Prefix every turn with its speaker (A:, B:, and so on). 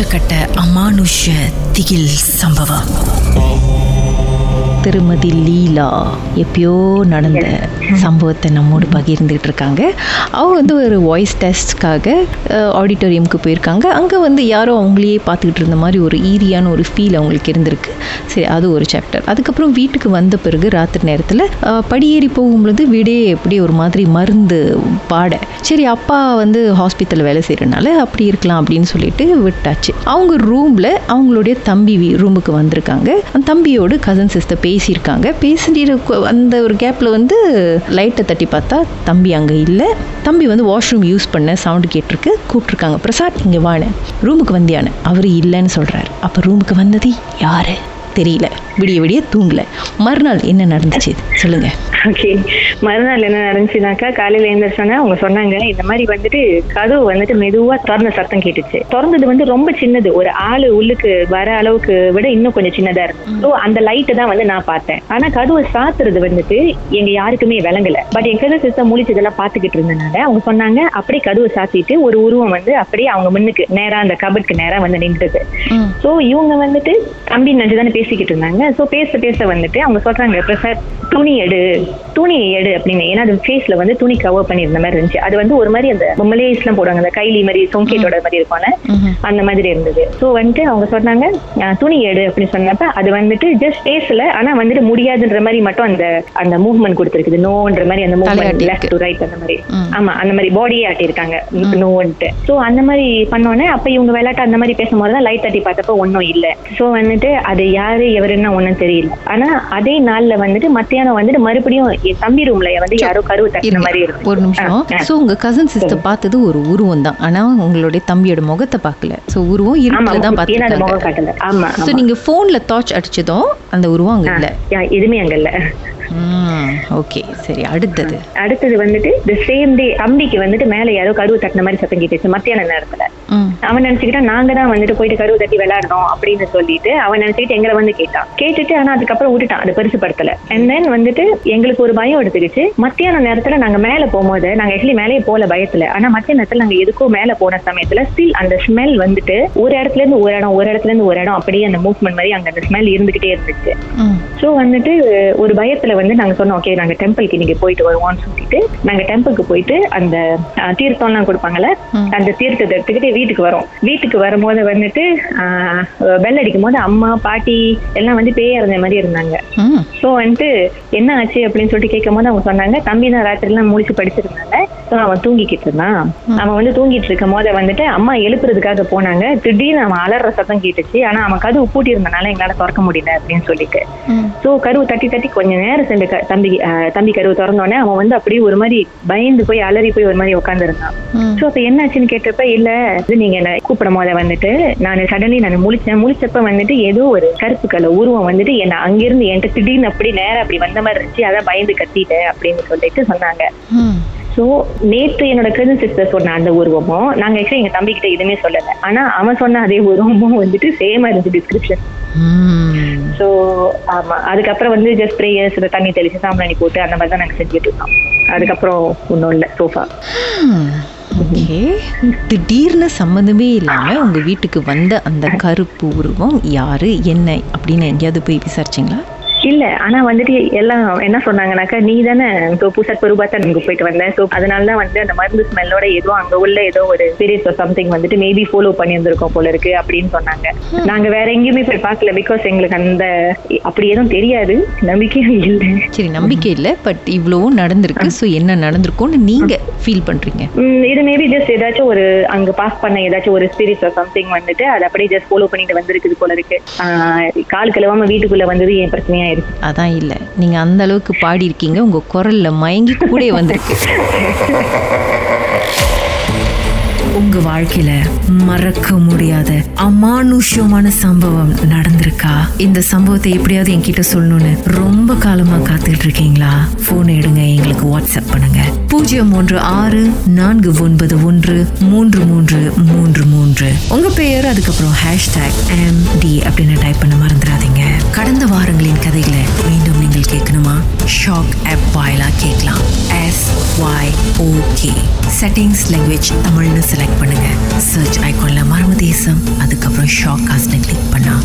A: உச்சக்கட்ட அமானுஷ திகில் சம்பவம்.
B: திருமதி லீலா எப்பயோ நடந்த சம்பவத்தை நம்மோடு பகிர்ந்துகிட்டு இருக்காங்க அவங்க வந்து ஒரு வாய்ஸ் டெஸ்ட்காக ஆடிட்டோரியமுக்கு போயிருக்காங்க. அங்கே வந்து யாரோ அவங்களையே பார்த்துக்கிட்டு இருந்த மாதிரி ஒரு ஈரியான ஒரு ஃபீல் அவங்களுக்கு இருந்திருக்கு. சரி அது ஒரு சாப்டர் அதுக்கப்புறம் வீட்டுக்கு வந்த பிறகு ராத்திரி நேரத்தில் படியேறி போகும்பொழுது வீடே எப்படி ஒரு மாதிரி மருந்து பாட. சரி அப்பா வந்து ஹாஸ்பிட்டலில் வேலை செய்கிறனால அப்படி இருக்கலாம் அப்படின்னு சொல்லிட்டு விட்டாச்சு. அவங்க ரூமில் அவங்களுடைய தம்பி ரூமுக்கு வந்திருக்காங்க. அந்த தம்பியோடு கசன் சிஸ்டர் பேசியிருக்காங்க. பேசிட்டு அந்த ஒரு கேப்பில் வந்து லைட்டை தட்டி பார்த்தா தம்பி அங்கே இல்லை. தம்பி வந்து வாஷ்ரூம் யூஸ் பண்ண சவுண்டு கேட்டிருக்கு. கூப்பிட்ருக்காங்க பிரசாத் இங்கே வான. ரூமுக்கு வந்தியானு. அவர் இல்லைன்னு சொல்கிறார் அப்போ ரூமுக்கு வந்தது யாரு? தெரியல. விடிய விடிய தூங்கல. மறுநாள் என்ன நடந்துச்சு? சொல்லுங்க.
C: ஓகே மறுநாள் என்ன நடந்துச்சுனாக்கா காலையில எழுந்திரிச்சோன்னா அவங்க சொன்னாங்க இந்த மாதிரி வந்துட்டு கதவு வந்துட்டு மெதுவா திறந்த சத்தம் கேட்டுச்சு. திறந்தது வந்து ரொம்ப சின்னது. ஒரு ஆளு உள்ளுக்கு வர அளவுக்கு விட இன்னும் கொஞ்சம் சின்னதா இருக்கு. ஸோ அந்த லைட்டு தான் வந்து நான் பார்த்தேன். ஆனா கதவை சாத்துறது வந்துட்டு எங்க யாருக்குமே விளங்கல. பட் என் கதை சிஸ்டம் முழிச்சதெல்லாம் பாத்துக்கிட்டு இருந்தனால அவங்க சொன்னாங்க அப்படியே கதவை சாத்திட்டு ஒரு உருவம் வந்து அப்படியே அவங்க முன்னுக்கு நேரா அந்த கபட்க்கு நேரா வந்து நின்றுது. ஸோ இவங்க வந்துட்டு தம்பி நினைச்சு தானே பேசிக்கிட்டு இருந்தாங்க. ஸோ பேச பேச வந்துட்டு அவங்க சொல்றாங்க பிரசாத் துணி எடு துணி எடு அப்படின்னு. ஏன்னா அது ஃபேஸ்ல வந்து துணி கவர் பண்ணியிருந்த மாதிரி இருந்துச்சு. அது வந்து ஒரு மாதிரி அந்த மலேஸ்லாம் போடுவாங்க அந்த கைலி மாதிரி சொங்கேட்டோட மாதிரி இருக்கும்ல? அந்த மாதிரி இருந்தது. ஸோ வந்துட்டு அவங்க சொன்னாங்க துணி எடு அப்படின்னு சொன்னப்ப அது வந்துட்டு ஜஸ்ட் பேசல ஆனா வந்துட்டு முடியாதுன்ற மாதிரி மட்டும் அந்த அந்த மூவ்மெண்ட் கொடுத்துருக்குது. நோன்ற மாதிரி அந்த மூவ்மெண்ட் லெஃப்ட் டு ரைட் அந்த மாதிரி. ஆமா அந்த மாதிரி பாடியே ஆட்டியிருக்காங்க. நோன்ட்டு ஸோ அந்த மாதிரி பண்ணோன்னே அப்ப இவங்க விளையாட்டு அந்த மாதிரி பேசும்போது தான் லைட் தட்டி பார்த்தப்ப ஒன்றும் இல்லை. ஸோ வந்துட்டு அது யாரு எவருன்னு ஒன்றும் தெரியல. ஆனா அதே நாள்ல வந்துட்டு மத்தியானம் வந்துட்டு மறுபடியும் என் தம்பி ரூம்ல வந்து யாரோ கருவு தட்டின மாதிரி இருக்கு.
B: ஒரு நிமிஷம். சோ உங்க கசன் சிஸ்டர் பார்த்தது ஒரு உருவம் தான். ஆனா உங்களுடைய தம்பியோட முகத்தை பார்க்கல. சோ உருவம் இருட்டுல தான்
C: பார்த்துருக்காங்க. ஆமா
B: சோ நீங்க போன்ல டார்ச் அடிச்சதும் அந்த உருவம் அங்க இல்ல.
C: எதுவுமே அங்க இல்ல.
B: ஓகே சரி அடுத்தது.
C: அடுத்தது வந்துட்டு தி சேம் டே தம்பிக்கு வந்துட்டு மேல யாரோ கருவு தட்டின மாதிரி சத்தம் கேட்டுச்சு மத்தியான நேரத்துல. அவன் நினைச்சுக்கிட்டா நாங்க தான் வந்துட்டு போயிட்டு கருவு தட்டி விளையாடணும் அப்படின்னு சொல்லிட்டு அவன் நினைச்சுக்கிட்டு எங்களை வந்து கேட்டான். கேட்டுட்டு ஆனா அதுக்கப்புறம் விட்டுட்டான். அது பெருசு படுத்தல. அண்ட் தென் வந்துட்டு எங்களுக்கு ஒரு பயம் எடுத்துக்கிச்சு. மத்தியான நேரத்துல நாங்க மேல போகும்போது நாங்க ஆக்சுவலி மேலே போல பயத்துல. ஆனா மத்திய நேரத்துல நாங்க எதுக்கோ மேல போன சமயத்துல ஸ்டில் அந்த ஸ்மெல் வந்துட்டு ஒரு இடத்துல இருந்து ஒரு இடம் ஒரு இடத்துல இருந்து ஒரு இடம் அப்படியே அந்த மூவ்மெண்ட் மாதிரி அங்க அந்த ஸ்மெல் இருந்துகிட்டே இருந்துச்சு. சோ வந்துட்டு ஒரு பயத்துல வந்து நாங்க சொன்னோம் ஓகே நாங்க டெம்பிளுக்கு நீங்க போயிட்டு வருவோம்னு சொல்லிட்டு. நாங்க டெம்பிளுக்கு போயிட்டு அந்த தீர்த்தம் எல்லாம் கொடுப்பாங்கல்ல அந்த தீர்த்தத்தை எடுத்துக்கிட்டு வீட்டுக்கு வரோம். வீட்டுக்கு வரும்போது வந்துட்டு பெல் அடிக்கும் போது அம்மா பாட்டி எல்லாம் வந்து பேய இருந்த மாதிரி இருந்தாங்க. ஸோ வந்துட்டு என்ன ஆச்சு அப்படின்னு சொல்லிட்டு கேட்கும் போது அவங்க சொன்னாங்க தம்பி தான் ராத்திரி எல்லாம் முடிச்சு படிச்சிருந்தாங்க. அவன் தூங்கிக்கிட்டு இருந்தான். அவன் வந்து தூங்கிட்டு இருக்கும் போது வந்துட்டு அம்மா எழுப்புறதுக்காக போனாங்க. திடீர்னு அவன் அலற சத்தம் கேட்டுச்சு. ஆனா அவன் கதவு பூட்டி இருந்தனால எங்களால திறக்க முடியல அப்படின்னு சொல்லிட்டு. ஸோ கருவு தட்டி தட்டி கொஞ்சம் நேரம் சென்று தம்பி தம்பி கருவு திறந்தோடனே அவன் வந்து அப்படியே ஒரு மாதிரி பயந்து போய் அலறி போய் ஒரு மாதிரி உட்காந்துருந்தான் ஸோ அப்ப என்னாச்சுன்னு கேட்டப்ப இல்ல நீங்க என்ன கூப்பிடும் போத வந்துட்டு நான் சடன்லி நான் முழிச்சேன். முழிச்சப்ப வந்துட்டு ஏதோ ஒரு கருப்பு கலர் உருவம் வந்துட்டு என்ன அங்கிருந்து என்கிட்ட திடீர்னு அப்படி நேரம் அப்படி வந்த மாதிரி இருந்துச்சு. அதான் பயந்து கத்திட்டேன் அப்படின்னு சொல்லிட்டு சொன்னாங்க. ஸோ நேற்று என்னோட கசின் சிஸ்டர் சொன்ன அந்த உருவமும் நாங்க ஆக்சுவலி எங்க தம்பி கிட்ட எதுவுமே சொல்லல. ஆனா அவன் சொன்ன அதே உருவமும் வந்துட்டு சேமா இருந்துச்சு டிஸ்கிரிப்ஷன் ஸோ ஆமா. அதுக்கப்புறம் வந்து ஜஸ்ட் ப்ரேயர்ஸ் தண்ணி தெளிச்சு சாம்பிராணி போட்டு அந்த மாதிரி தான் நாங்கள் செஞ்சுட்டு இருக்கோம் அதுக்கப்புறம் ஒன்றும் இல்லை சோஃபா
B: ஓகே. திடீர்னு சம்மந்தமே இல்லாம உங்க வீட்டுக்கு வந்த அந்த கருப்பு உருவம் யாரு என்ன அப்படின்னு எங்கேயாவது போய் விசாரிச்சிங்களா?
C: இல்ல ஆனா வந்துட்டு எல்லாம் என்ன சொன்னாங்கன்னாக்கா நீ தானே இப்போ புசட் பெருபாத்தா அங்க போயிட்டு வந்தேன் ஸோ அதனால தான் வந்து அந்த மருந்து ஸ்மெல்லோட ஏதோ அங்க உள்ள ஏதோ ஒரு சீரியஸ் சம்திங் வந்துட்டு மேபி ஃபாலோ பண்ணி வந்திருக்கோம் போல இருக்கு அப்படின்னு சொன்னாங்க. நாங்க வேற எங்கேயுமே போய் பார்க்கல பிகாஸ் எங்களுக்கு அந்த அப்படி எதுவும் தெரியாது. நம்பிக்கையும் இல்லை.
B: சரி நம்பிக்கை இல்லை பட் இவ்வளவும் நடந்திருக்கு. ஸோ என்ன நடந்திருக்கும்னு நீங்க ஃபீல் பண்றீங்க?
C: இது மேபி ஜஸ்ட் ஏதாச்சும் ஒரு அங்க பாஸ் பண்ண ஏதாச்சும் ஒரு ஸ்பிரிட் சம்திங் வந்துட்டு அதை அப்படியே ஜஸ்ட் ஃபாலோ பண்ணிட்டு வந்திருக்குது போல இருக்கு. கால் கழுவாம வீட்டுக்குள்ள வந்தது என் பிரச்சனையா
B: அதான் இல்லை. நீங்க அந்த அளவுக்கு பாடி இருக்கீங்க உங்க குரல்ல மயங்கி கூட வந்திருக்கு.
A: உங்க வாழ்க்கையில மறக்க முடியாத அமானுஷ்யமான சம்பவம் நடந்திருக்கா? இந்த சம்பவத்தை எப்படியாவது என்கிட்ட சொல்லணும்னு ரொம்ப காலமா காத்துட்டு இருக்கீங்களா? போன் எடுங்க எங்களுக்கு வாட்ஸ்அப் பண்ணுங்க. பூஜ்ஜியம் ஒன்று ஆறு நான்கு ஒன்பது ஒன்று மூன்று மூன்று மூன்று மூன்று. உங்க பெயர் அதுக்கப்புறம் ஹேஷ்டாக் எம் டி அப்படின்னு டைப் பண்ண மறந்துடாதீங்க. கடந்த வாரங்களின் கதைகளை மீண்டும் நீங்கள் கேட்கணுமா? ஷாக் ஆப் வாயிலாக கேட்கலாம். S Y okay settings language தமிழ்னு செலக்ட் பண்ணுங்க. சர்ச் ஐக்கோனில் மர்ம தேசம் அதுக்கப்புறம்
B: ஷாக் காஸ்ட்னு கிளிக் பண்ணால்